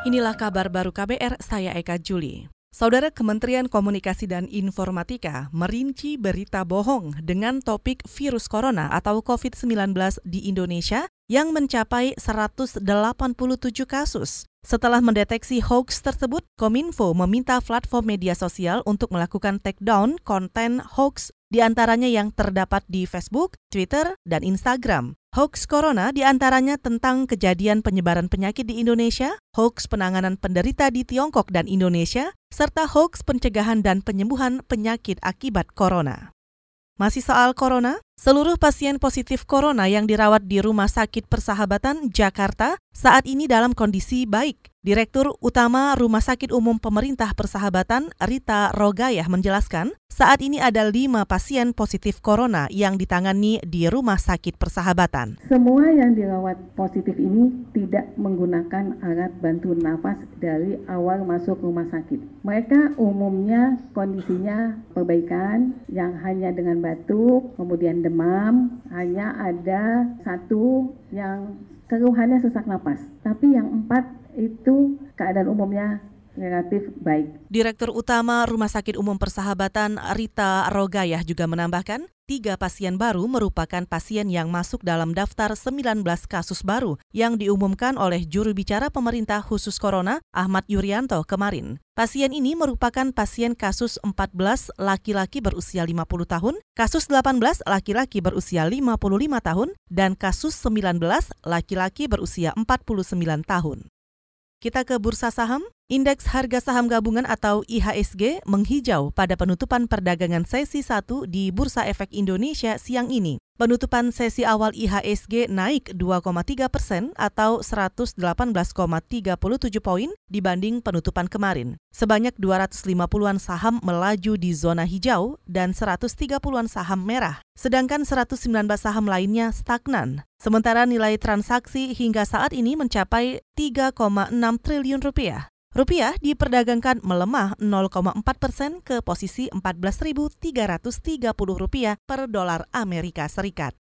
Inilah kabar baru KBR, saya Eka Juli. Saudara Kementerian Komunikasi dan Informatika merinci berita bohong dengan topik virus corona atau COVID-19 di Indonesia yang mencapai 187 kasus. Setelah mendeteksi hoax tersebut, Kominfo meminta platform media sosial untuk melakukan takedown konten hoax di antaranya yang terdapat di Facebook, Twitter, dan Instagram. Hoax corona di antaranya tentang kejadian penyebaran penyakit di Indonesia, hoax penanganan penderita di Tiongkok dan Indonesia, serta hoax pencegahan dan penyembuhan penyakit akibat corona. Masih soal corona, seluruh pasien positif corona yang dirawat di Rumah Sakit Persahabatan Jakarta saat ini dalam kondisi baik. Direktur Utama Rumah Sakit Umum Pemerintah Persahabatan, Rita Rogayah menjelaskan, saat ini ada lima pasien positif corona yang ditangani di Rumah Sakit Persahabatan. Semua yang dirawat positif ini tidak menggunakan alat bantu nafas dari awal masuk rumah sakit. Mereka umumnya kondisinya perbaikan yang hanya dengan batuk, kemudian demam, hanya ada satu yang keluhannya sesak napas. Tapi yang empat itu keadaan umumnya relatif baik. Direktur Utama Rumah Sakit Umum Persahabatan Rita Rogayah juga menambahkan, tiga pasien baru merupakan pasien yang masuk dalam daftar 19 kasus baru yang diumumkan oleh juru bicara pemerintah khusus corona Ahmad Yuryanto kemarin. Pasien ini merupakan pasien kasus 14 laki-laki berusia 50 tahun, kasus 18 laki-laki berusia 55 tahun, dan kasus 19 laki-laki berusia 49 tahun. Kita ke bursa saham. Indeks harga saham gabungan atau IHSG menghijau pada penutupan perdagangan sesi 1 di Bursa Efek Indonesia siang ini. Penutupan sesi awal IHSG naik 2,3 persen atau 118,37 poin dibanding penutupan kemarin. Sebanyak 250-an saham melaju di zona hijau dan 130-an saham merah, sedangkan 119 saham lainnya stagnan. Sementara nilai transaksi hingga saat ini mencapai 3,6 triliun rupiah. Rupiah diperdagangkan melemah 0,4 persen ke posisi 14.330 rupiah per dolar Amerika Serikat.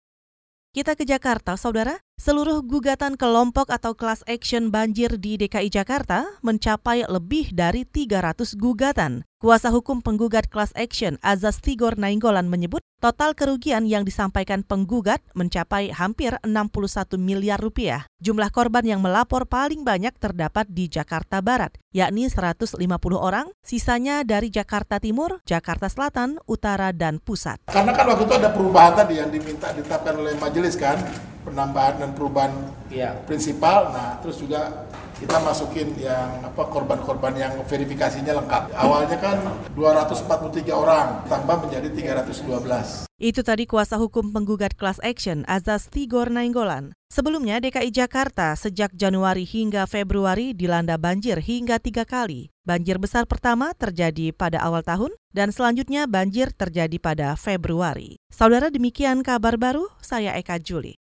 Kita ke Jakarta, saudara. Seluruh gugatan kelompok atau class action banjir di DKI Jakarta mencapai lebih dari 300 gugatan. Kuasa hukum penggugat class action Azaz Tigor Nainggolan menyebut total kerugian yang disampaikan penggugat mencapai hampir 61 miliar rupiah. Jumlah korban yang melapor paling banyak terdapat di Jakarta Barat, yakni 150 orang, sisanya dari Jakarta Timur, Jakarta Selatan, Utara, dan Pusat. Karena kan waktu itu ada perubahan tadi yang diminta ditetapkan oleh majelis kan, penambahan dan perubahan ya. prinsipal. Nah, terus juga kita masukin yang apa korban-korban yang verifikasinya lengkap. Awalnya kan 243 orang, tambah menjadi 312. Itu tadi kuasa hukum penggugat class action Azaz Tigor Nainggolan. Sebelumnya DKI Jakarta sejak Januari hingga Februari dilanda banjir hingga tiga kali. Banjir besar pertama terjadi pada awal tahun dan selanjutnya banjir terjadi pada Februari. Saudara demikian kabar baru, saya Eka Juli.